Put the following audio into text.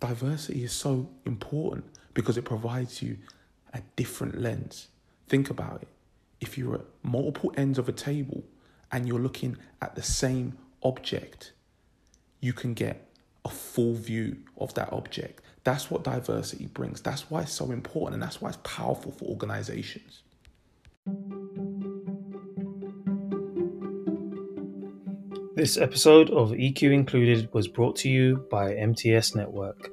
diversity is so important because it provides you a different lens. Think about it. If you're at multiple ends of a table and you're looking at the same object, you can get a full view of that object. That's what diversity brings. That's why it's so important and that's why it's powerful for organizations. This episode of EQ Included was brought to you by MTS Network.